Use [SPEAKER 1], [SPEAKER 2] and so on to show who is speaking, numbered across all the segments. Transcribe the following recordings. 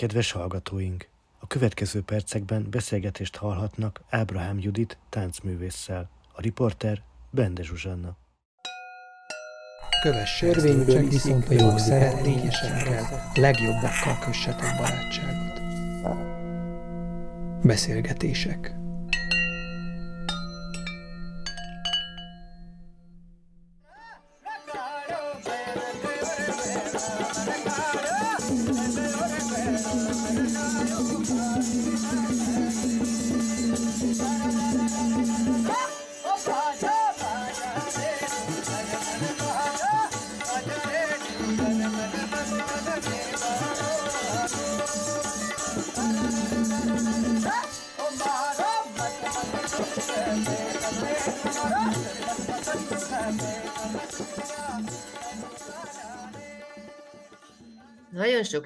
[SPEAKER 1] Kedves hallgatóink! A következő percekben beszélgetést hallhatnak Ábrahám Judit táncművésszel, a riporter Bende Zsuzsanna.
[SPEAKER 2] Kövesse Törvényből viszont a jó szeretényesekkel, legjobbakkal kössetek barátságot. Beszélgetések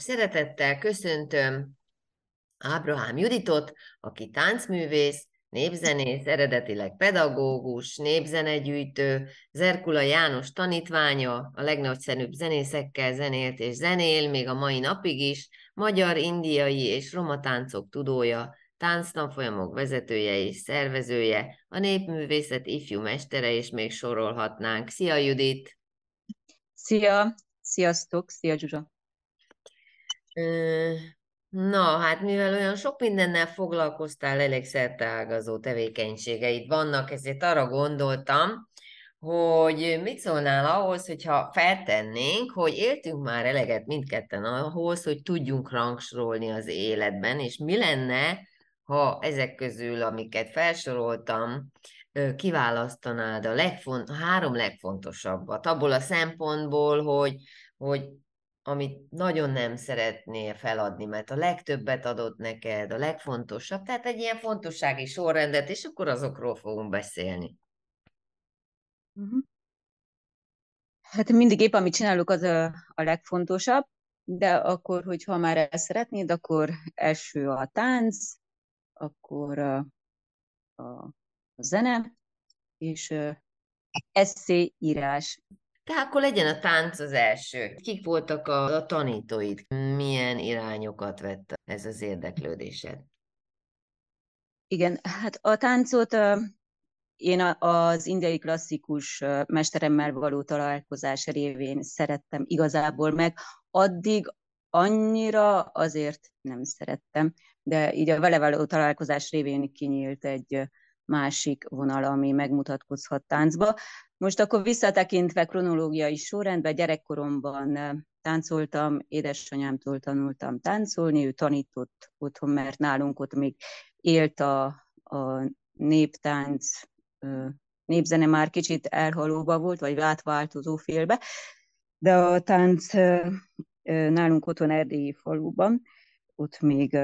[SPEAKER 3] szeretettel köszöntöm Ábrahám Juditot, aki táncművész, népzenész, eredetileg pedagógus, népzenegyűjtő, Zerkula János tanítványa, a legnagyszerűbb zenészekkel zenélt és zenél, még a mai napig is, magyar, indiai és roma táncok tudója, tánctanfolyamok vezetője és szervezője, a népművészet ifjú mestere, és még sorolhatnánk. Szia Judit!
[SPEAKER 4] Szia! Sziasztok! Szia Zsuzsa!
[SPEAKER 3] Na, hát mivel olyan sok mindennel foglalkoztál, elég szerteágazó tevékenységeid vannak, ezért arra gondoltam, hogy mit szólnál ahhoz, hogyha feltennénk, hogy éltünk már eleget mindketten ahhoz, hogy tudjunk rangsorolni az életben, és mi lenne, ha ezek közül, amiket felsoroltam, kiválasztanád a, legfont, három legfontosabbat, abból a szempontból, hogy, hogy amit nagyon nem szeretnél feladni, mert a legtöbbet adott neked, a legfontosabb, tehát egy ilyen fontossági sorrendet, és akkor azokról fogunk beszélni.
[SPEAKER 4] Uh-huh. Hát mindig épp, amit csinálok, az a, a legfontosabb, de akkor, hogyha már ezt szeretnéd, akkor első a tánc, akkor a, a, a zene, és eszéírás.
[SPEAKER 3] Tehát akkor legyen a tánc az első. Kik voltak a, a tanítóid? Milyen irányokat vett ez az érdeklődésed?
[SPEAKER 4] Igen, hát a táncot én az indiai klasszikus mesteremmel való találkozás révén szerettem igazából meg. Addig annyira azért nem szerettem, de így a vele való találkozás révén kinyílt egy másik vonal, ami megmutatkozhat táncba. Most akkor visszatekintve kronológiai sorrendben, gyerekkoromban táncoltam, édesanyámtól tanultam táncolni, ő tanított otthon, mert nálunk ott még élt a, a néptánc, népzene már kicsit elhalóba volt, vagy átváltozó félbe, de a tánc nálunk otthon Erdélyi faluban, ott még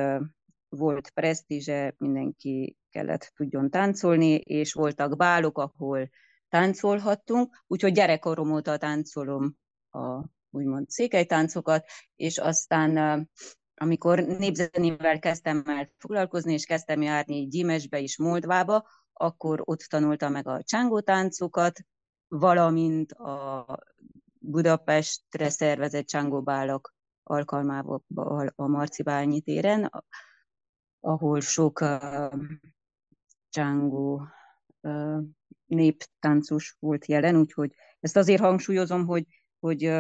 [SPEAKER 4] volt presztízse, mindenki kellett tudjon táncolni, és voltak bálok, ahol táncolhattunk, úgyhogy gyerekkorom óta táncolom a úgymond táncokat, és aztán amikor népzenével kezdtem el foglalkozni, és kezdtem járni Gyimesbe és Moldvába, akkor ott tanultam meg a csángó táncokat, valamint a Budapestre szervezett csángóbálok alkalmával a Marcibányi téren, ahol sok uh, néptáncos volt jelen, úgyhogy ezt azért hangsúlyozom, hogy, hogy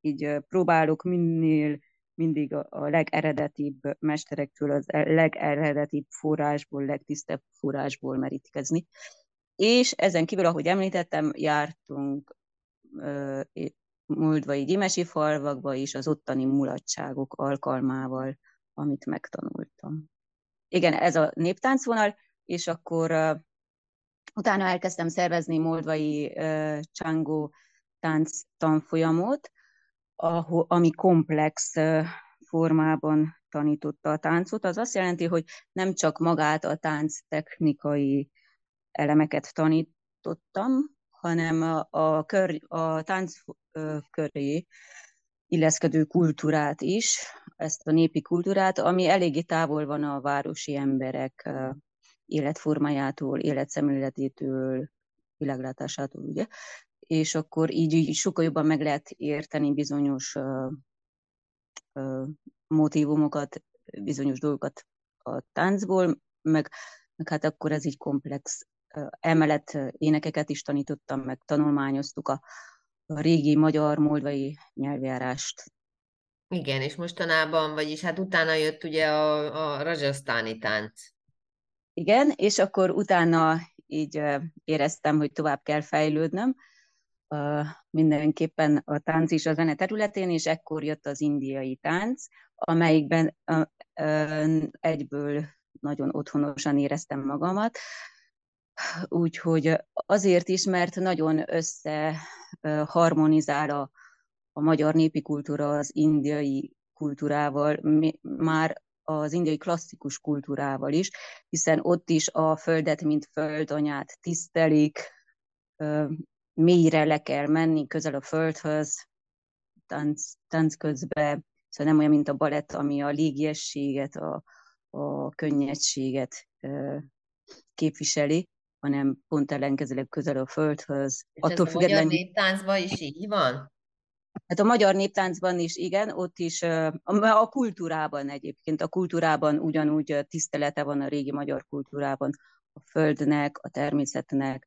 [SPEAKER 4] így próbálok minél mindig a, a legeredetibb mesterektől, az legeredetibb forrásból, legtisztebb forrásból merítkezni. És ezen kívül, ahogy említettem, jártunk uh, Moldvai gyimesi falvakba is az ottani mulatságok alkalmával, amit megtanultam. Igen, ez a néptáncvonal, és akkor utána elkezdtem szervezni moldvai uh, csángó tánc tanfolyamot, ahol, ami komplex uh, formában tanította a táncot. Az azt jelenti, hogy nem csak magát a tánc technikai elemeket tanítottam, hanem a, a, kör, a tánc köré illeszkedő kultúrát is, ezt a népi kultúrát, ami eléggé távol van a városi emberek életformájától, életszemléletétől, világlátásától, ugye? És akkor így, így sokkal jobban meg lehet érteni bizonyos uh, uh, motivumokat, bizonyos dolgokat a táncból, meg, meg hát akkor ez így komplex. Emellett énekeket is tanítottam, meg tanulmányoztuk a, a régi magyar moldvai nyelvjárást.
[SPEAKER 3] Igen, és mostanában, vagyis hát utána jött ugye a, a rajasztáni tánc.
[SPEAKER 4] Igen, és akkor utána így éreztem, hogy tovább kell fejlődnöm, mindenképpen a tánc is a zene területén, és ekkor jött az indiai tánc, amelyikben egyből nagyon otthonosan éreztem magamat. Úgyhogy azért is, mert nagyon összeharmonizál a, a magyar népi kultúra az indiai kultúrával, már az indiai klasszikus kultúrával is, hiszen ott is a földet, mint földanyát tisztelik, mélyre le kell menni, közel a földhöz, tánc, tánc közben, szóval nem olyan, mint a balett, ami a légiességet, a, a könnyedséget képviseli, hanem pont ellenkezőleg közel a földhöz.
[SPEAKER 3] És Attól ez a magyar néptáncban is így van?
[SPEAKER 4] Hát a magyar néptáncban is igen, ott is a kultúrában egyébként, a kultúrában ugyanúgy tisztelete van a régi magyar kultúrában a földnek, a természetnek,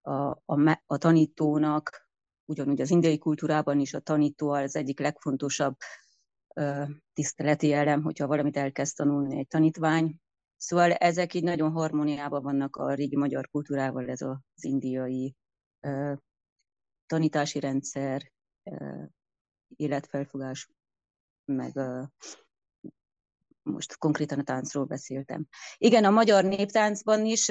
[SPEAKER 4] a, a, a tanítónak, ugyanúgy az indiai kultúrában is a tanító az egyik legfontosabb tiszteleti elem, hogyha valamit elkezd tanulni egy tanítvány. Szóval ezek így nagyon harmóniában vannak a régi magyar kultúrával, ez az indiai tanítási rendszer, életfelfogás, meg most konkrétan a táncról beszéltem. Igen, a magyar néptáncban is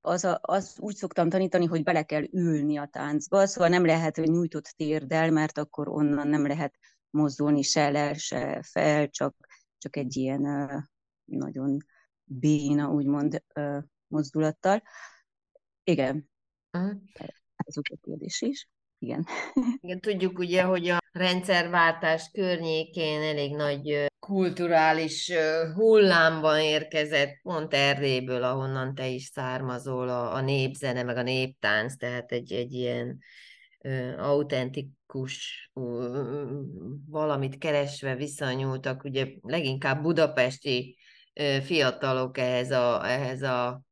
[SPEAKER 4] az, a, az úgy szoktam tanítani, hogy bele kell ülni a táncba, szóval nem lehet nyújtott térdel, mert akkor onnan nem lehet mozdulni se le, se fel, csak, csak egy ilyen nagyon béna, úgymond mozdulattal. Igen, ez a kérdés is. Igen.
[SPEAKER 3] Igen, tudjuk ugye, hogy a rendszerváltás környékén elég nagy kulturális hullámban érkezett, pont Erdélyből, ahonnan te is származol, a, a népzene, meg a néptánc, tehát egy, egy ilyen autentikus valamit keresve visszanyúltak, ugye leginkább budapesti fiatalok ehhez a, ehhez a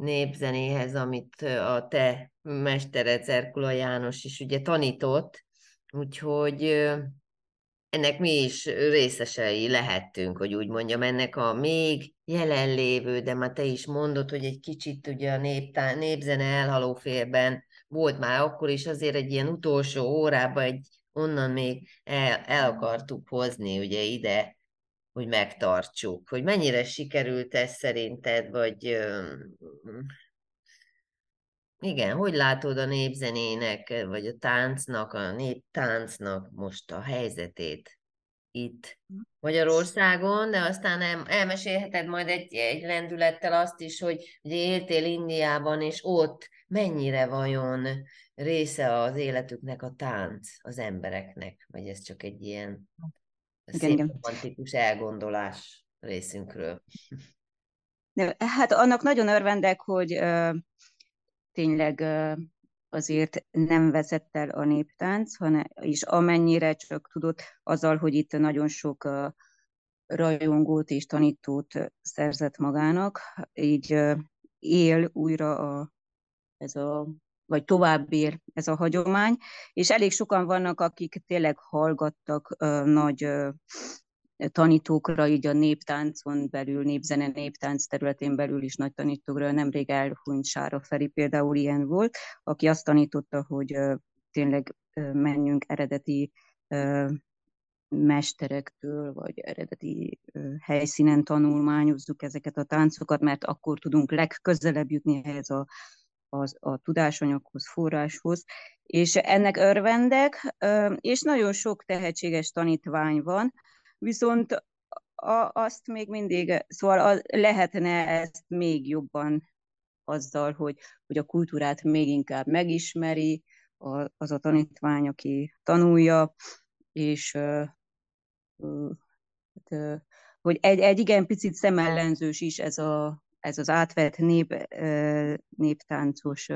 [SPEAKER 3] népzenéhez, amit a te mestered Zerkula János is ugye tanított, úgyhogy ennek mi is részesei lehettünk, hogy úgy mondjam, ennek a még jelenlévő, de már te is mondod, hogy egy kicsit ugye a néptá, népzene elhaló félben volt már akkor is azért egy ilyen utolsó órában egy onnan még el, el akartuk hozni ugye ide, hogy megtartsuk. Hogy mennyire sikerült ez szerinted, vagy igen, hogy látod a népzenének, vagy a táncnak, a néptáncnak most a helyzetét itt Magyarországon, de aztán el, elmesélheted majd egy, egy lendülettel azt is, hogy ugye éltél Indiában, és ott mennyire vajon része az életüknek a tánc az embereknek, vagy ez csak egy ilyen szép romantikus elgondolás részünkről.
[SPEAKER 4] De, hát annak nagyon örvendek, hogy uh, tényleg azért nem vezett el a néptánc, hanem, és amennyire csak tudott, azzal, hogy itt nagyon sok rajongót és tanítót szerzett magának, így él újra a, ez a vagy tovább él ez a hagyomány, és elég sokan vannak, akik tényleg hallgattak uh, nagy uh, tanítókra, így a néptáncon belül, népzene néptánc területén belül is nagy tanítókra, nemrég elhunyt Sára Feri például ilyen volt, aki azt tanította, hogy tényleg menjünk eredeti mesterektől, vagy eredeti helyszínen tanulmányozzuk ezeket a táncokat, mert akkor tudunk legközelebb jutni ehhez a, a, a tudásanyaghoz, forráshoz, és ennek örvendek, és nagyon sok tehetséges tanítvány van, viszont a, azt még mindig, szóval a, lehetne ezt még jobban azzal, hogy, hogy a kultúrát még inkább megismeri a, az a tanítvány, aki tanulja, és uh, uh, hát, hogy egy, egy igen picit szemellenzős is ez, a, ez az átvett nép, néptáncos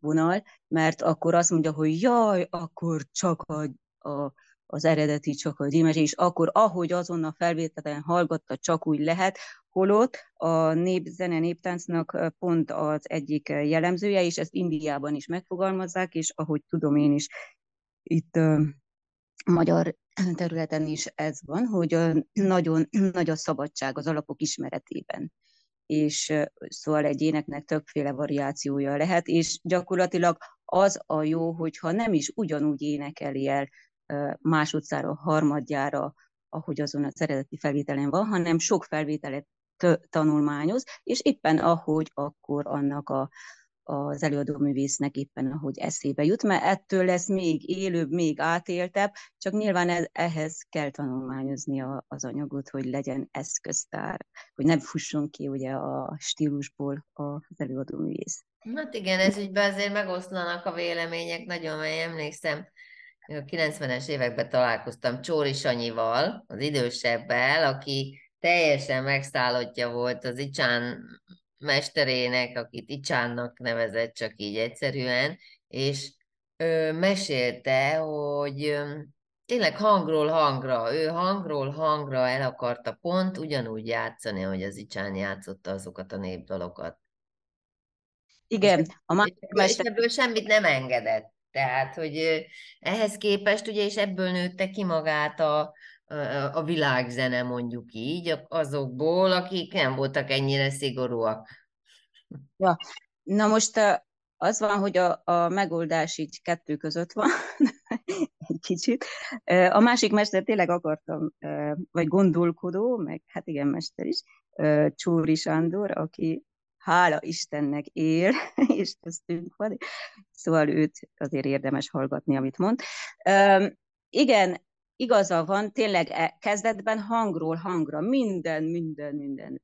[SPEAKER 4] vonal, mert akkor azt mondja, hogy jaj, akkor csak a, a az eredeti csak a dímes, és akkor ahogy azon a felvételen hallgatta, csak úgy lehet, holott a népzene, néptáncnak pont az egyik jellemzője, és ezt Indiában is megfogalmazzák, és ahogy tudom én is itt magyar területen is ez van, hogy nagyon nagy a szabadság az alapok ismeretében és szóval egy éneknek többféle variációja lehet, és gyakorlatilag az a jó, hogyha nem is ugyanúgy énekeli el másodszára, harmadjára, ahogy azon a eredeti felvételen van, hanem sok felvételet tanulmányoz, és éppen ahogy akkor annak a, az előadó művésznek éppen ahogy eszébe jut, mert ettől lesz még élőbb, még átéltebb, csak nyilván ez, ehhez kell tanulmányozni a, az anyagot, hogy legyen eszköztár, hogy nem fusson ki ugye a stílusból az előadó művész.
[SPEAKER 3] Hát igen, ez ügyben azért megoszlanak a vélemények, nagyon, mert emlékszem, a 90-es években találkoztam Csóri Sanyival, az idősebbel, aki teljesen megszállottja volt az Icsán mesterének, akit Icsánnak nevezett csak így egyszerűen, és ő mesélte, hogy ö, tényleg hangról hangra, ő hangról hangra el akarta pont ugyanúgy játszani, hogy az Icsán játszotta azokat a népdalokat.
[SPEAKER 4] Igen,
[SPEAKER 3] a másik és ebből semmit nem engedett. Tehát, hogy ehhez képest ugye, és ebből nőtte ki magát a, a, világzene, mondjuk így, azokból, akik nem voltak ennyire szigorúak.
[SPEAKER 4] Ja. Na most az van, hogy a, a megoldás így kettő között van, egy kicsit. A másik mester tényleg akartam, vagy gondolkodó, meg hát igen, mester is, Csóri Sándor, aki hála Istennek él, és köztünk van, szóval őt azért érdemes hallgatni, amit mond. Igen, igaza van, tényleg e, kezdetben hangról hangra, minden, minden, minden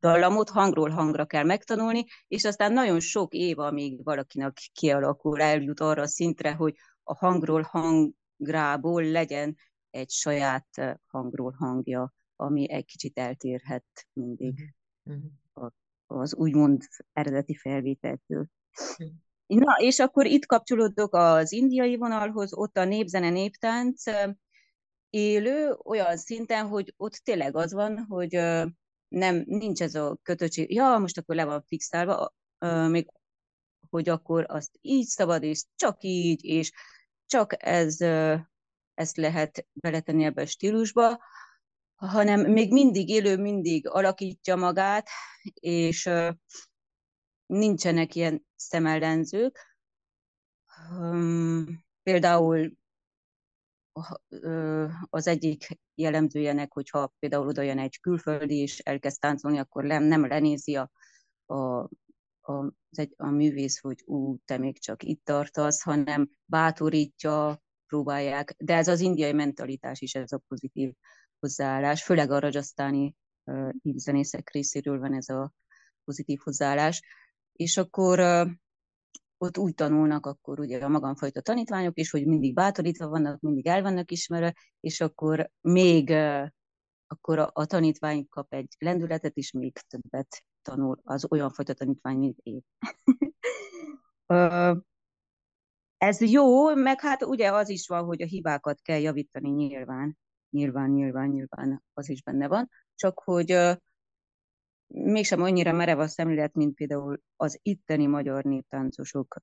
[SPEAKER 4] dallamot hangról hangra kell megtanulni, és aztán nagyon sok év, amíg valakinek kialakul, eljut arra a szintre, hogy a hangról hangrából legyen egy saját hangról hangja, ami egy kicsit eltérhet mindig uh-huh. az úgymond eredeti felvételtől. Na, és akkor itt kapcsolódok az indiai vonalhoz, ott a népzene, néptánc élő olyan szinten, hogy ott tényleg az van, hogy nem, nincs ez a kötöttség, ja, most akkor le van fixálva, még hogy akkor azt így szabad, és csak így, és csak ez, ezt lehet beletenni ebbe a stílusba, hanem még mindig élő, mindig alakítja magát, és nincsenek ilyen szemellenzők. Például az egyik jellemzőjenek, hogyha például oda jön egy külföldi, és elkezd táncolni, akkor nem, nem lenézi a, a, a, egy, a művész, hogy ú, te még csak itt tartasz, hanem bátorítja, próbálják. De ez az indiai mentalitás is, ez a pozitív hozzáállás, főleg a rajasztáni uh, zenészek részéről van ez a pozitív hozzáállás. És akkor ott úgy tanulnak akkor ugye a magamfajta tanítványok is, hogy mindig bátorítva vannak, mindig el vannak ismerve, és akkor még akkor a, a tanítvány kap egy lendületet, és még többet tanul az olyan fajta tanítvány, mint én. Ez jó, meg hát ugye az is van, hogy a hibákat kell javítani nyilván, nyilván, nyilván, nyilván az is benne van, csak hogy mégsem annyira merev a szemlélet, mint például az itteni magyar néptáncosok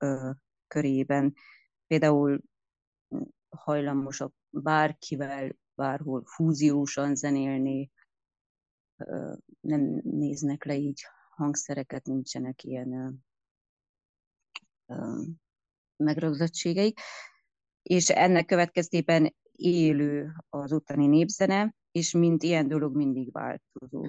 [SPEAKER 4] körében. Például hajlamosak bárkivel, bárhol fúziósan zenélni, nem néznek le így hangszereket, nincsenek ilyen ö. És ennek következtében élő az ottani népzene, és mint ilyen dolog mindig változó.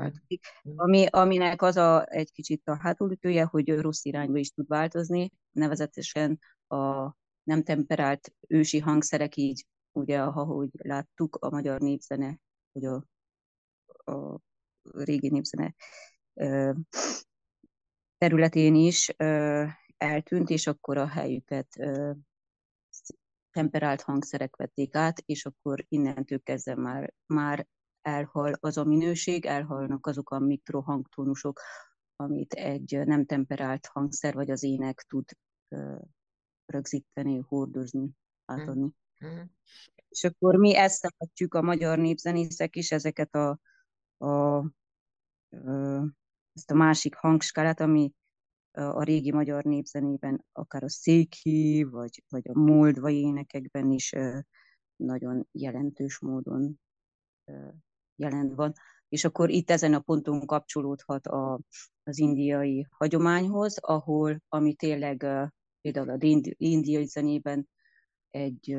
[SPEAKER 4] Mm. Változik, ami, aminek az a egy kicsit a hátulütője, hogy rossz irányba is tud változni, nevezetesen a nem temperált ősi hangszerek így, ugye, ahogy láttuk, a magyar népzene, hogy a, a régi népzene területén is eltűnt, és akkor a helyüket temperált hangszerek vették át, és akkor innentől kezdve már, már elhal az a minőség, elhalnak azok a mikrohangtónusok, amit egy nem temperált hangszer vagy az ének tud rögzíteni, hordozni, átadni. Mm-hmm. És akkor mi ezt szeretjük a magyar népzenészek is, ezeket a, a, a ezt a másik hangskálát, ami a régi magyar népzenében, akár a széki, vagy, vagy a moldvai énekekben is nagyon jelentős módon jelen van. És akkor itt ezen a ponton kapcsolódhat a, az indiai hagyományhoz, ahol, ami tényleg például a indiai zenében egy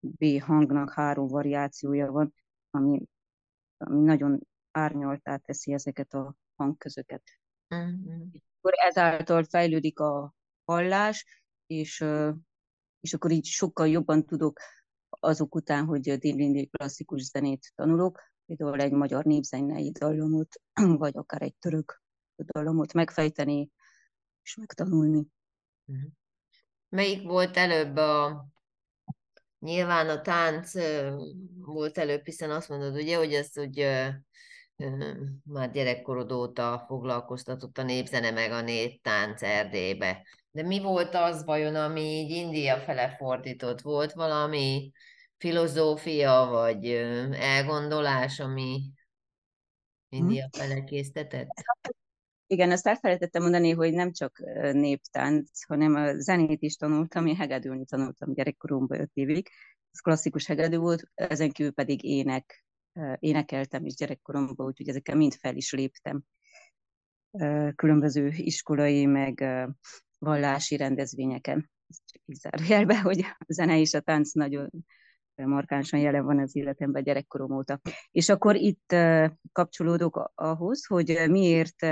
[SPEAKER 4] B hangnak három variációja van, ami, ami nagyon árnyaltá teszi ezeket a hangközöket. Uh-huh. Akkor ezáltal fejlődik a hallás, és, és akkor így sokkal jobban tudok azok után, hogy dél klasszikus zenét tanulok, például egy magyar népzenei dallamot, vagy akár egy török dallamot megfejteni és megtanulni.
[SPEAKER 3] Uh-huh. Melyik volt előbb a Nyilván a tánc volt előbb, hiszen azt mondod, ugye, hogy ez hogy már gyerekkorod óta foglalkoztatott a népzene meg a néptánc Erdélybe. De mi volt az vajon, ami így India fele fordított? Volt valami filozófia vagy elgondolás, ami India fele késztetett?
[SPEAKER 4] Igen, azt elfelejtettem mondani, hogy nem csak néptánc, hanem a zenét is tanultam, én hegedülni tanultam gyerekkoromban öt évig. Ez klasszikus hegedű volt, ezen kívül pedig ének, énekeltem is gyerekkoromban, úgyhogy ezekkel mind fel is léptem. Különböző iskolai, meg vallási rendezvényeken. Így zárójelbe, hogy a zene és a tánc nagyon markánsan jelen van az életemben gyerekkorom óta. És akkor itt kapcsolódok ahhoz, hogy miért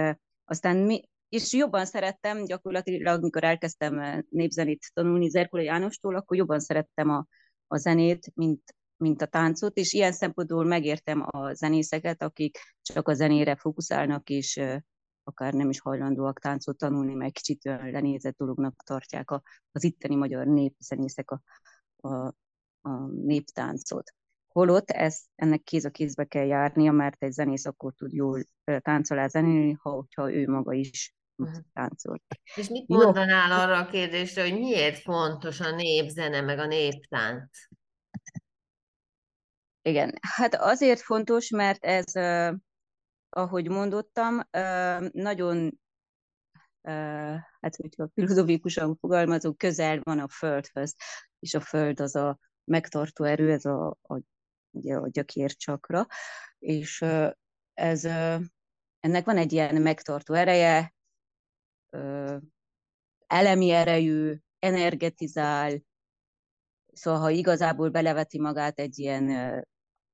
[SPEAKER 4] aztán mi, és jobban szerettem, gyakorlatilag, mikor elkezdtem népzenét tanulni Zerkula Jánostól, akkor jobban szerettem a, a zenét, mint, mint a táncot, és ilyen szempontból megértem a zenészeket, akik csak a zenére fókuszálnak, és akár nem is hajlandóak táncot tanulni, mert kicsit olyan lenézett dolognak tartják az itteni magyar népzenészek a, a, a néptáncot. Holott ez, ennek kéz a kézbe kell járnia, mert egy zenész akkor tud jól táncolá zenélni, ha hogyha ő maga is tud táncolni.
[SPEAKER 3] És mit mondanál arra a kérdésre, hogy miért fontos a népzene meg a néptánc?
[SPEAKER 4] Igen, hát azért fontos, mert ez, ahogy mondottam, nagyon, hát hogyha filozófikusan fogalmazunk, közel van a Földhöz, és a Föld az a megtartó erő, ez a, a ugye a gyökércsakra, és ez, ennek van egy ilyen megtartó ereje, elemi erejű, energetizál, szóval ha igazából beleveti magát egy ilyen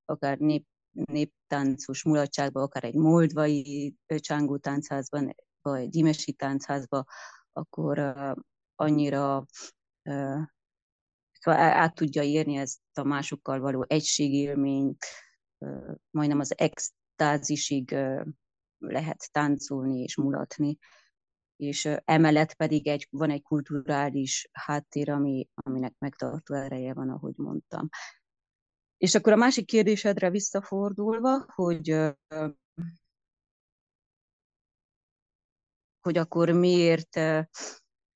[SPEAKER 4] akár nép, néptáncos mulatságba, akár egy moldvai csángó táncházban, vagy gyimesi táncházba, akkor annyira Szóval át tudja érni ezt a másokkal való egységélményt, majdnem az extázisig lehet táncolni és mulatni. És emellett pedig egy, van egy kulturális háttér, ami, aminek megtartó ereje van, ahogy mondtam. És akkor a másik kérdésedre visszafordulva, hogy hogy akkor miért,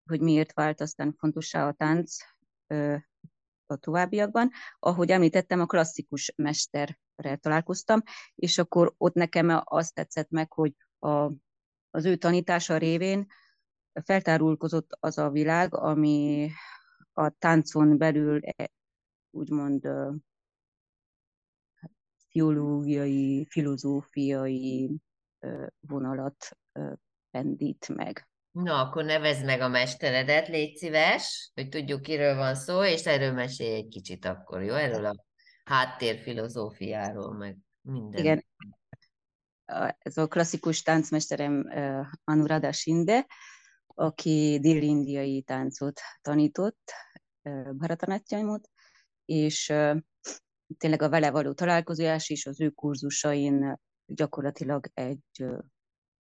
[SPEAKER 4] hogy miért vált aztán fontossá a tánc a továbbiakban. Ahogy említettem, a klasszikus mesterrel találkoztam, és akkor ott nekem azt tetszett meg, hogy a, az ő tanítása révén feltárulkozott az a világ, ami a táncon belül e, úgymond pszichológiai, filozófiai vonalat pendít meg.
[SPEAKER 3] Na, akkor nevezd meg a mesteredet, légy szíves, hogy tudjuk, kiről van szó, és erről mesélj egy kicsit akkor, jó? Erről a háttérfilozófiáról, meg minden.
[SPEAKER 4] Igen. Ez a klasszikus táncmesterem Anuradha Shinde, aki dél-indiai táncot tanított, Bharatanatyamot, és tényleg a vele való találkozás és az ő kurzusain gyakorlatilag egy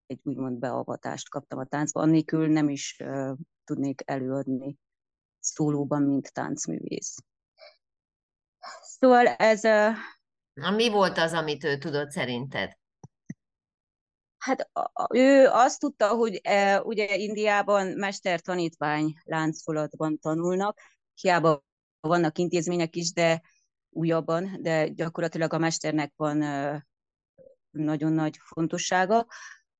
[SPEAKER 4] egy úgymond beavatást kaptam a táncba, annélkül nem is uh, tudnék előadni szólóban, mint táncművész. Szóval ez... Uh,
[SPEAKER 3] Na, mi volt az, amit ő tudott szerinted?
[SPEAKER 4] Hát ő azt tudta, hogy uh, ugye Indiában mester-tanítvány láncolatban tanulnak, hiába vannak intézmények is, de újabban, de gyakorlatilag a mesternek van nagyon nagy fontossága,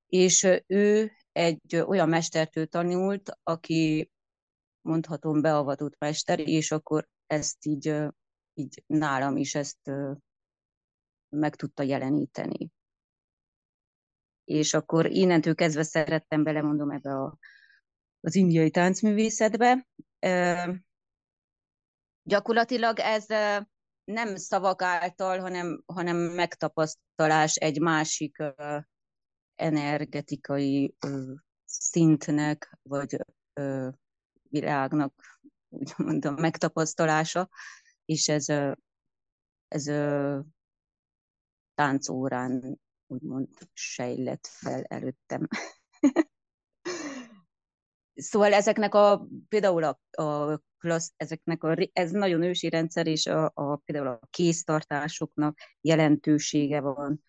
[SPEAKER 4] és ő egy olyan mestertől tanult, aki mondhatom beavatott mester, és akkor ezt így, így nálam is ezt meg tudta jeleníteni. És akkor innentől kezdve szerettem belemondom ebbe a, az indiai táncművészetbe. Gyakorlatilag ez nem szavak által, hanem, hanem megtapasztalás egy másik energetikai szintnek, vagy világnak, úgy mondom, megtapasztalása, és ez, ez táncórán úgymond sejlett fel előttem. szóval ezeknek a, például a, a klassz, ezeknek a, ez nagyon ősi rendszer, és a, a, például a kéztartásoknak jelentősége van.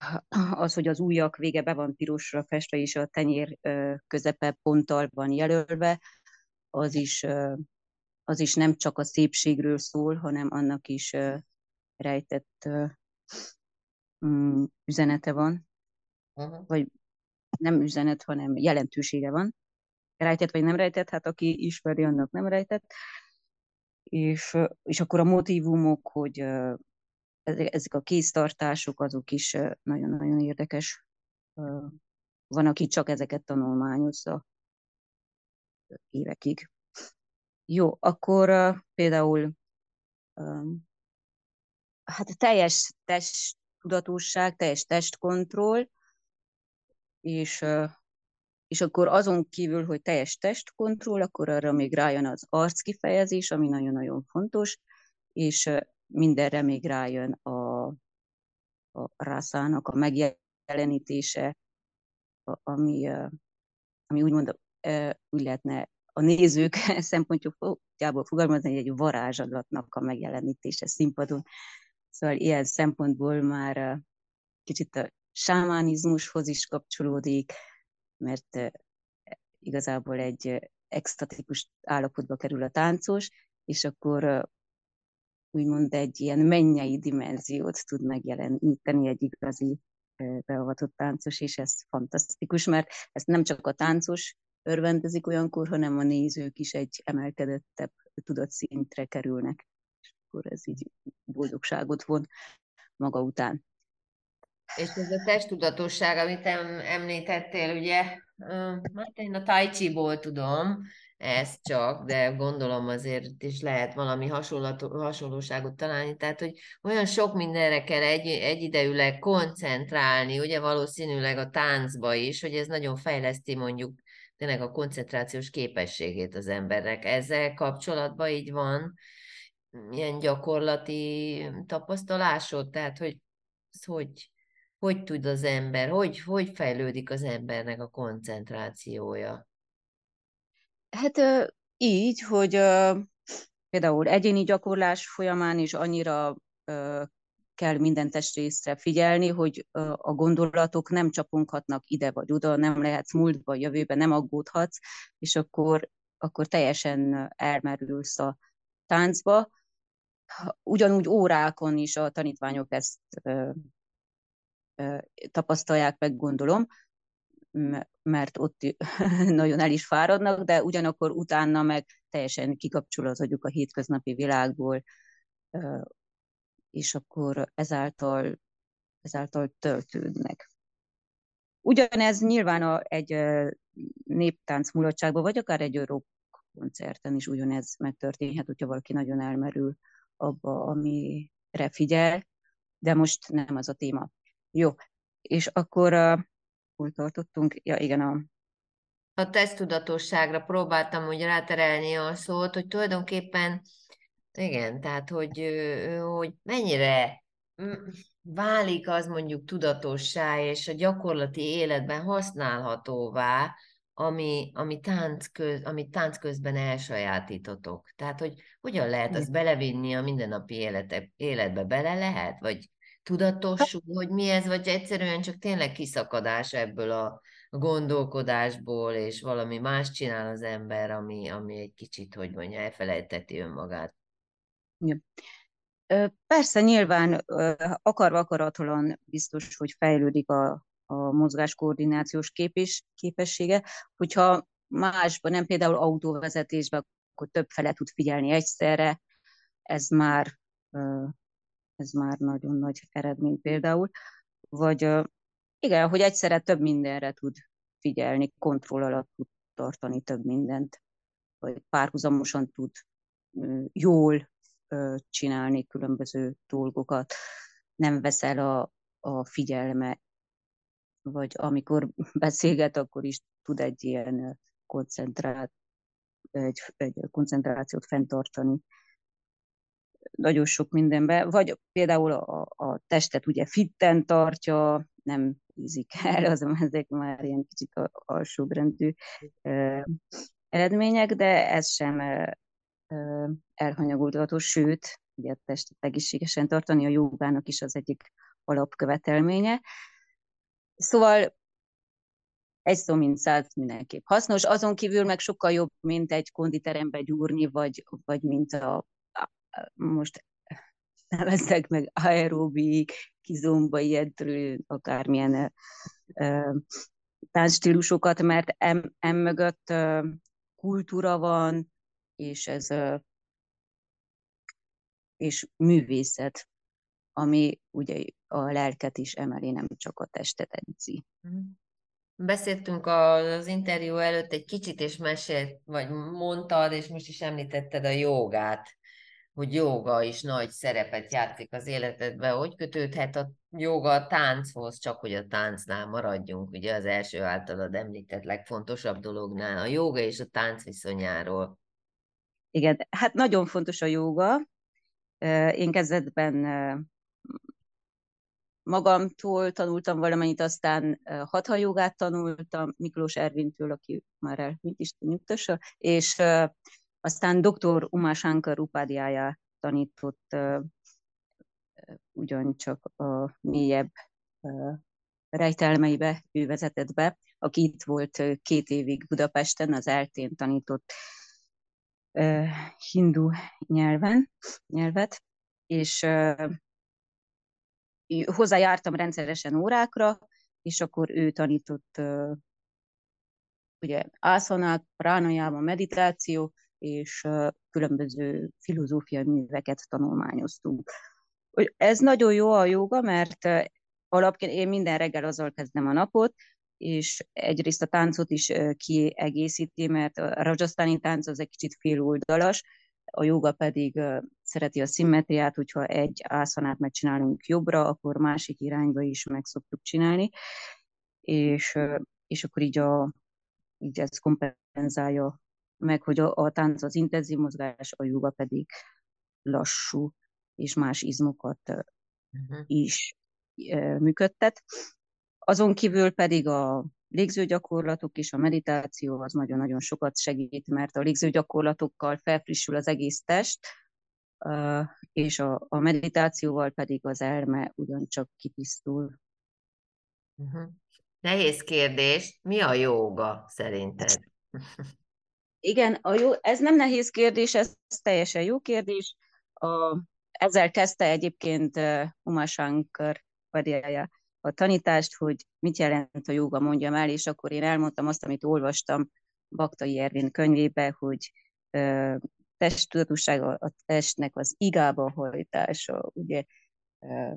[SPEAKER 4] Az, hogy az ujjak vége be van pirosra festve, és a tenyér közepe ponttal van jelölve, az is, az is nem csak a szépségről szól, hanem annak is rejtett mm, üzenete van. Uh-huh. Vagy nem üzenet, hanem jelentősége van rejtett vagy nem rejtett, hát aki ismeri, annak nem rejtett. És, és akkor a motivumok, hogy ezek a kéztartások, azok is nagyon-nagyon érdekes. Van, aki csak ezeket tanulmányozza évekig. Jó, akkor például hát teljes testtudatosság, teljes testkontroll, és és akkor azon kívül, hogy teljes testkontroll, akkor arra még rájön az arckifejezés, ami nagyon-nagyon fontos, és mindenre még rájön a, a rászának a megjelenítése, ami, ami úgymond úgy lehetne a nézők szempontjából fogalmazni, hogy egy varázslatnak a megjelenítése színpadon. Szóval ilyen szempontból már kicsit a sámánizmushoz is kapcsolódik, mert igazából egy extatikus állapotba kerül a táncos, és akkor úgymond egy ilyen mennyei dimenziót tud megjeleníteni egy igazi beavatott táncos, és ez fantasztikus, mert ezt nem csak a táncos örvendezik olyankor, hanem a nézők is egy emelkedettebb tudatszintre kerülnek, és akkor ez így boldogságot von maga után.
[SPEAKER 3] És ez a testtudatosság, amit említettél, ugye, hát a tai chi-ból tudom ezt csak, de gondolom azért is lehet valami hasonlóságot találni, tehát, hogy olyan sok mindenre kell egy, egyidejűleg koncentrálni, ugye valószínűleg a táncba is, hogy ez nagyon fejleszti mondjuk tényleg a koncentrációs képességét az embernek. Ezzel kapcsolatban így van ilyen gyakorlati tapasztalásod, tehát hogy hogy hogy tud az ember, hogy, hogy fejlődik az embernek a koncentrációja?
[SPEAKER 4] Hát így, hogy például egyéni gyakorlás folyamán is annyira kell minden testrészre figyelni, hogy a gondolatok nem csaponghatnak ide vagy oda, nem lehetsz múltba, jövőbe, nem aggódhatsz, és akkor, akkor teljesen elmerülsz a táncba. Ugyanúgy órákon is a tanítványok ezt tapasztalják meg, gondolom, mert ott nagyon el is fáradnak, de ugyanakkor utána meg teljesen kikapcsolódjuk a hétköznapi világból, és akkor ezáltal, ezáltal töltődnek. Ugyanez nyilván a, egy néptánc mulatságban, vagy akár egy rock koncerten is ugyanez megtörténhet, hogyha valaki nagyon elmerül abba, amire figyel, de most nem az a téma. Jó, és akkor hol tartottunk? Ja, igen, a...
[SPEAKER 3] A tesztudatosságra próbáltam úgy ráterelni a szót, hogy tulajdonképpen, igen, tehát, hogy, hogy mennyire válik az mondjuk tudatossá és a gyakorlati életben használhatóvá, ami, ami, tánc köz, amit tánc közben elsajátítotok. Tehát, hogy hogyan lehet azt belevinni a mindennapi élete, életbe? Bele lehet? Vagy tudatosul, hogy mi ez, vagy egyszerűen csak tényleg kiszakadás ebből a gondolkodásból, és valami más csinál az ember, ami, ami egy kicsit, hogy mondja, elfelejteti önmagát.
[SPEAKER 4] Igen. Persze nyilván akarva akaratlan biztos, hogy fejlődik a, a mozgáskoordinációs képes, képessége, hogyha másban, nem például autóvezetésben, akkor több fele tud figyelni egyszerre, ez már, ez már nagyon nagy eredmény például, vagy igen, hogy egyszerre több mindenre tud figyelni, kontroll alatt tud tartani több mindent, vagy párhuzamosan tud jól csinálni különböző dolgokat, nem veszel a, a figyelme, vagy amikor beszélget, akkor is tud egy ilyen koncentrát, egy, egy koncentrációt fenntartani nagyon sok mindenbe, vagy például a, a testet ugye fitten tartja, nem ízik el, az ezek már ilyen kicsit alsóbrendű eredmények, de ez sem elhanyagolható, sőt, ugye a testet egészségesen tartani a jogának is az egyik alapkövetelménye. Szóval egy szó, mint száz mindenképp hasznos, azon kívül meg sokkal jobb, mint egy konditerembe gyúrni, vagy, vagy mint a most neveztek meg aerobik, kizomba, ilyetről, akármilyen uh, táncstílusokat, mert em, em mögött kultúra van, és ez és művészet, ami ugye a lelket is emeli, nem csak a testet edzi. Mhm.
[SPEAKER 3] Beszéltünk az interjú előtt egy kicsit, és mesélt, vagy mondtad, és most is említetted a jogát, hogy joga is nagy szerepet játszik az életedben. Hogy kötődhet a joga a tánchoz, csak hogy a táncnál maradjunk, ugye az első általad említett legfontosabb dolognál, a joga és a tánc viszonyáról.
[SPEAKER 4] Igen, hát nagyon fontos a jóga. Én kezdetben magamtól tanultam valamennyit, aztán hatha jogát tanultam Miklós Ervintől, aki már elmint is nyugtassa, és aztán dr. Umásánkar Upádiája tanított ugyancsak a mélyebb rejtelmeibe, ő vezetett be, aki itt volt két évig Budapesten, az eltén tanított hindu nyelven, nyelvet, és hozzájártam rendszeresen órákra, és akkor ő tanított ugye ászanák, pránajában meditáció, és különböző filozófiai műveket tanulmányoztunk. Ez nagyon jó a joga, mert alapként én minden reggel azzal kezdem a napot, és egyrészt a táncot is kiegészíti, mert a rajasztáni tánc az egy kicsit féloldalas, a joga pedig szereti a szimmetriát, hogyha egy ászanát megcsinálunk jobbra, akkor másik irányba is meg szoktuk csinálni, és, és akkor így, a, így ez kompenzálja meg, hogy a, a tánc az intenzív mozgás, a joga pedig lassú, és más izmokat uh-huh. is működtet. Azon kívül pedig a légzőgyakorlatok és a meditáció az nagyon-nagyon sokat segít, mert a légzőgyakorlatokkal felfrissül az egész test, és a, a meditációval pedig az elme ugyancsak kitisztul.
[SPEAKER 3] Uh-huh. Nehéz kérdés, mi a jóga szerinted?
[SPEAKER 4] Igen, a jó, ez nem nehéz kérdés, ez teljesen jó kérdés. A, ezzel kezdte egyébként uh, Umashankar Padilya a tanítást, hogy mit jelent a joga, mondjam el, és akkor én elmondtam azt, amit olvastam Baktai Ervin könyvébe, hogy ö, testtudatosság a testnek az igába hajtása, ugye ö,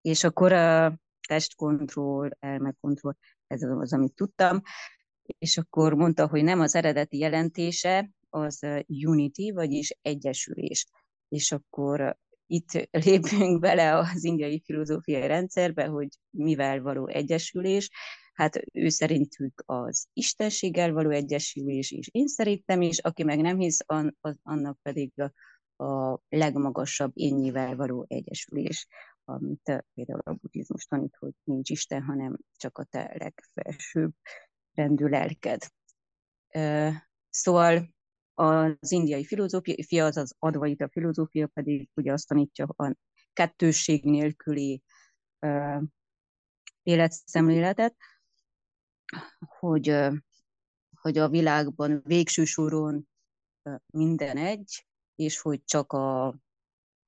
[SPEAKER 4] és akkor a testkontroll, elmekontroll, ez az, amit tudtam, és akkor mondta, hogy nem az eredeti jelentése, az unity, vagyis egyesülés. És akkor itt lépünk bele az indiai filozófiai rendszerbe, hogy mivel való egyesülés, hát ő szerintük az istenséggel való egyesülés, és én szerintem is, aki meg nem hisz, annak pedig a, legmagasabb énnyével való egyesülés, amit például a buddhizmus tanít, hogy nincs Isten, hanem csak a te legfelsőbb rendű lelked. Szóval az indiai filozófia, az az advaita filozófia pedig ugye azt tanítja a kettőség nélküli uh, életszemléletet, hogy, hogy a világban végső soron minden egy, és hogy csak a,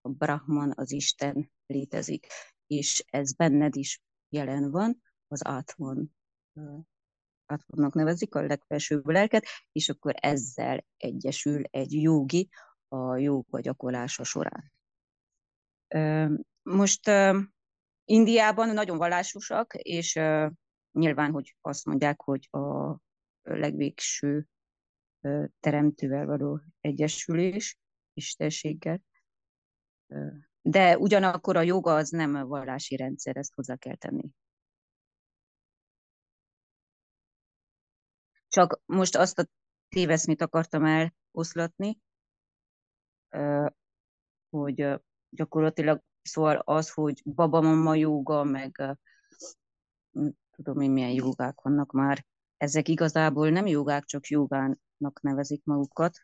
[SPEAKER 4] a Brahman, az Isten létezik, és ez benned is jelen van, az átvan átvannak nevezik a legfelsőbb lelket, és akkor ezzel egyesül egy jogi a jóga gyakorlása során. Most Indiában nagyon vallásosak, és nyilván, hogy azt mondják, hogy a legvégső teremtővel való egyesülés, istenséggel. De ugyanakkor a joga az nem a vallási rendszer, ezt hozzá kell tenni. Csak most azt a téveszmét akartam eloszlatni, hogy gyakorlatilag szóval az, hogy babamama joga, meg tudom én milyen jogák vannak már, ezek igazából nem jogák, csak jogának nevezik magukat,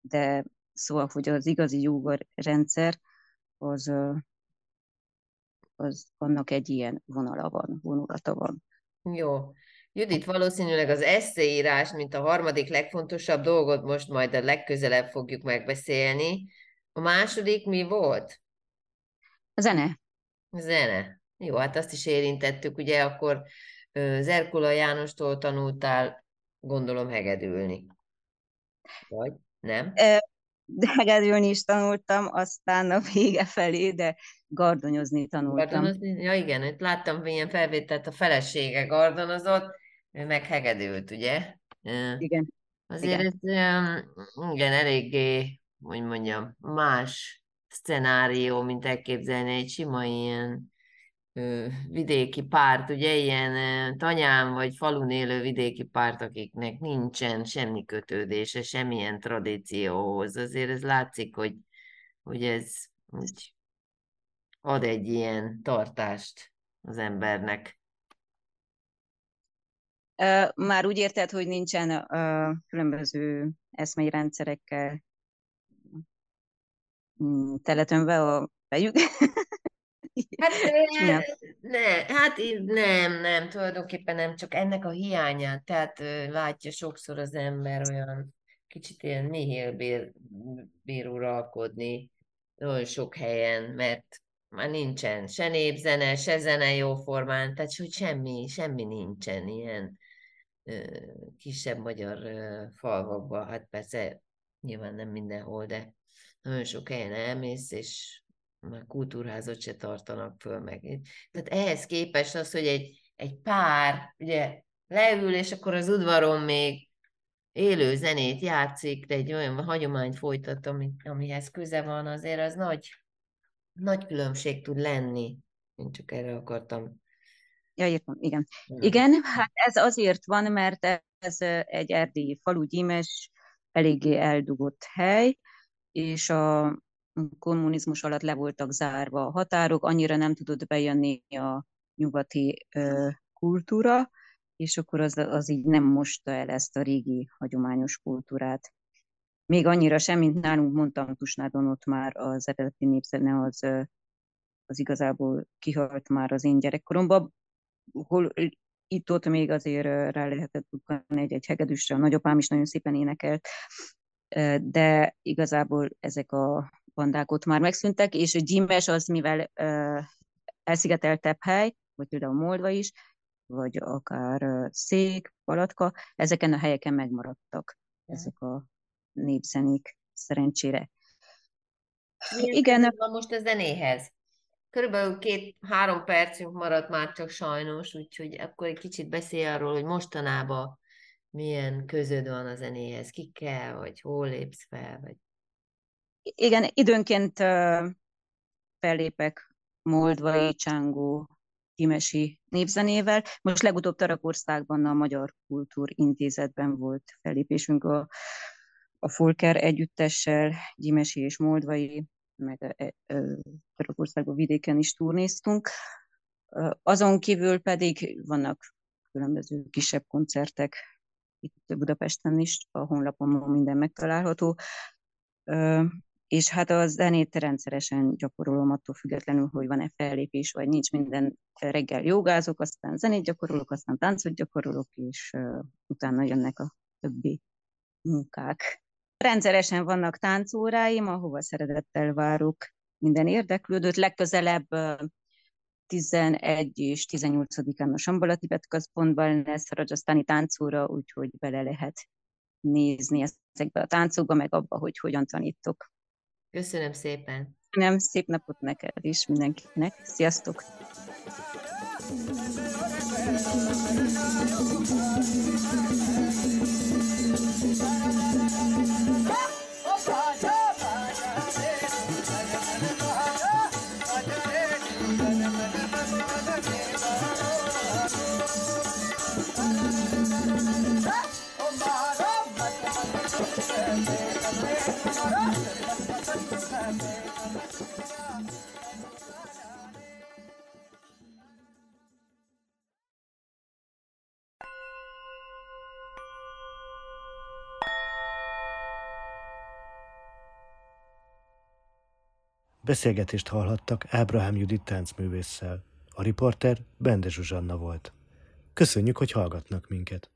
[SPEAKER 4] de szóval, hogy az igazi joga rendszer, az, az annak egy ilyen vonala van, vonulata van.
[SPEAKER 3] Jó. Judit, valószínűleg az eszéírás, mint a harmadik legfontosabb dolgot most majd a legközelebb fogjuk megbeszélni. A második mi volt?
[SPEAKER 4] A zene.
[SPEAKER 3] A zene. Jó, hát azt is érintettük, ugye akkor Zerkula Jánostól tanultál, gondolom, hegedülni. Vagy nem?
[SPEAKER 4] Hegedülni is tanultam, aztán a vége felé, de gardonyozni tanultam. Gardonozni?
[SPEAKER 3] Ja igen, itt láttam ilyen felvételt, a felesége gardonozott, ő meg hegedült, ugye?
[SPEAKER 4] Igen.
[SPEAKER 3] Azért igen. ez igen, eléggé, hogy mondjam, más szenárió, mint elképzelni egy sima ilyen vidéki párt, ugye ilyen tanyán vagy falun élő vidéki párt, akiknek nincsen semmi kötődése, semmilyen tradícióhoz. Azért ez látszik, hogy, hogy ez úgy ad egy ilyen tartást az embernek.
[SPEAKER 4] Már úgy érted, hogy nincsen különböző eszmei rendszerekkel mm, teletönve a fejük?
[SPEAKER 3] Hát, ne, ne, hát nem, nem, tulajdonképpen nem, csak ennek a hiányát, tehát látja sokszor az ember olyan kicsit ilyen nihil bír, bír uralkodni nagyon sok helyen, mert már nincsen se népzene, se zene jóformán, tehát hogy semmi, semmi nincsen ilyen kisebb magyar falvakban, hát persze nyilván nem mindenhol, de nagyon sok helyen elmész, és már kultúrházat se tartanak föl meg. Tehát ehhez képest az, hogy egy, egy pár ugye leül, és akkor az udvaron még élő zenét játszik, de egy olyan hagyományt folytat, ami, amihez köze van, azért az nagy, nagy különbség tud lenni. Én csak erre akartam.
[SPEAKER 4] Ja, értem, igen. Igen, hát ez azért van, mert ez egy erdélyi falu, gyímes, eléggé eldugott hely, és a kommunizmus alatt le voltak zárva a határok, annyira nem tudott bejönni a nyugati ö, kultúra, és akkor az, az így nem mosta el ezt a régi hagyományos kultúrát. Még annyira sem, mint nálunk mondtam Tusnádon, ott már az eredeti népzene az, az igazából kihalt már az én gyerekkoromban, hol itt-ott még azért rá lehetett bukani egy-egy hegedűsre, a nagyapám is nagyon szépen énekelt, de igazából ezek a bandák ott már megszűntek, és a gyímes az, mivel elszigeteltebb hely, vagy például Moldva is, vagy akár Szék, Palatka, ezeken a helyeken megmaradtak ezek a népzenék szerencsére.
[SPEAKER 3] Milyen Igen. van most a zenéhez? Körülbelül két-három percünk maradt már csak sajnos, úgyhogy akkor egy kicsit beszélj arról, hogy mostanában milyen közöd van a zenéhez, ki kell, vagy hol lépsz fel, vagy...
[SPEAKER 4] Igen, időnként fellépek Moldvai, Csángó, Kimesi népzenével. Most legutóbb Tarakországban a Magyar Kultúr Intézetben volt fellépésünk a, a Folker együttessel, Gyimesi és Moldvai, meg Törökországban vidéken is turnéztunk. Azon kívül pedig vannak különböző kisebb koncertek, itt Budapesten is, a honlapon minden megtalálható. És hát a zenét rendszeresen gyakorolom attól függetlenül, hogy van-e fellépés, vagy nincs minden reggel jogázok, aztán zenét gyakorolok, aztán táncot gyakorolok, és utána jönnek a többi munkák. Rendszeresen vannak táncóráim, ahova szeretettel várok minden érdeklődőt. Legközelebb 11 és 18-án a Sambala Tibet központban lesz Rajasztáni táncóra, úgyhogy bele lehet nézni ezekbe a táncokba, meg abba, hogy hogyan tanítok.
[SPEAKER 3] Köszönöm szépen!
[SPEAKER 4] Nem, szép napot neked is mindenkinek. Sziasztok!
[SPEAKER 1] Beszélgetést hallhattak Ábrahám Judit táncművésszel. A riporter Bende Zsuzsanna volt. Köszönjük, hogy hallgatnak minket!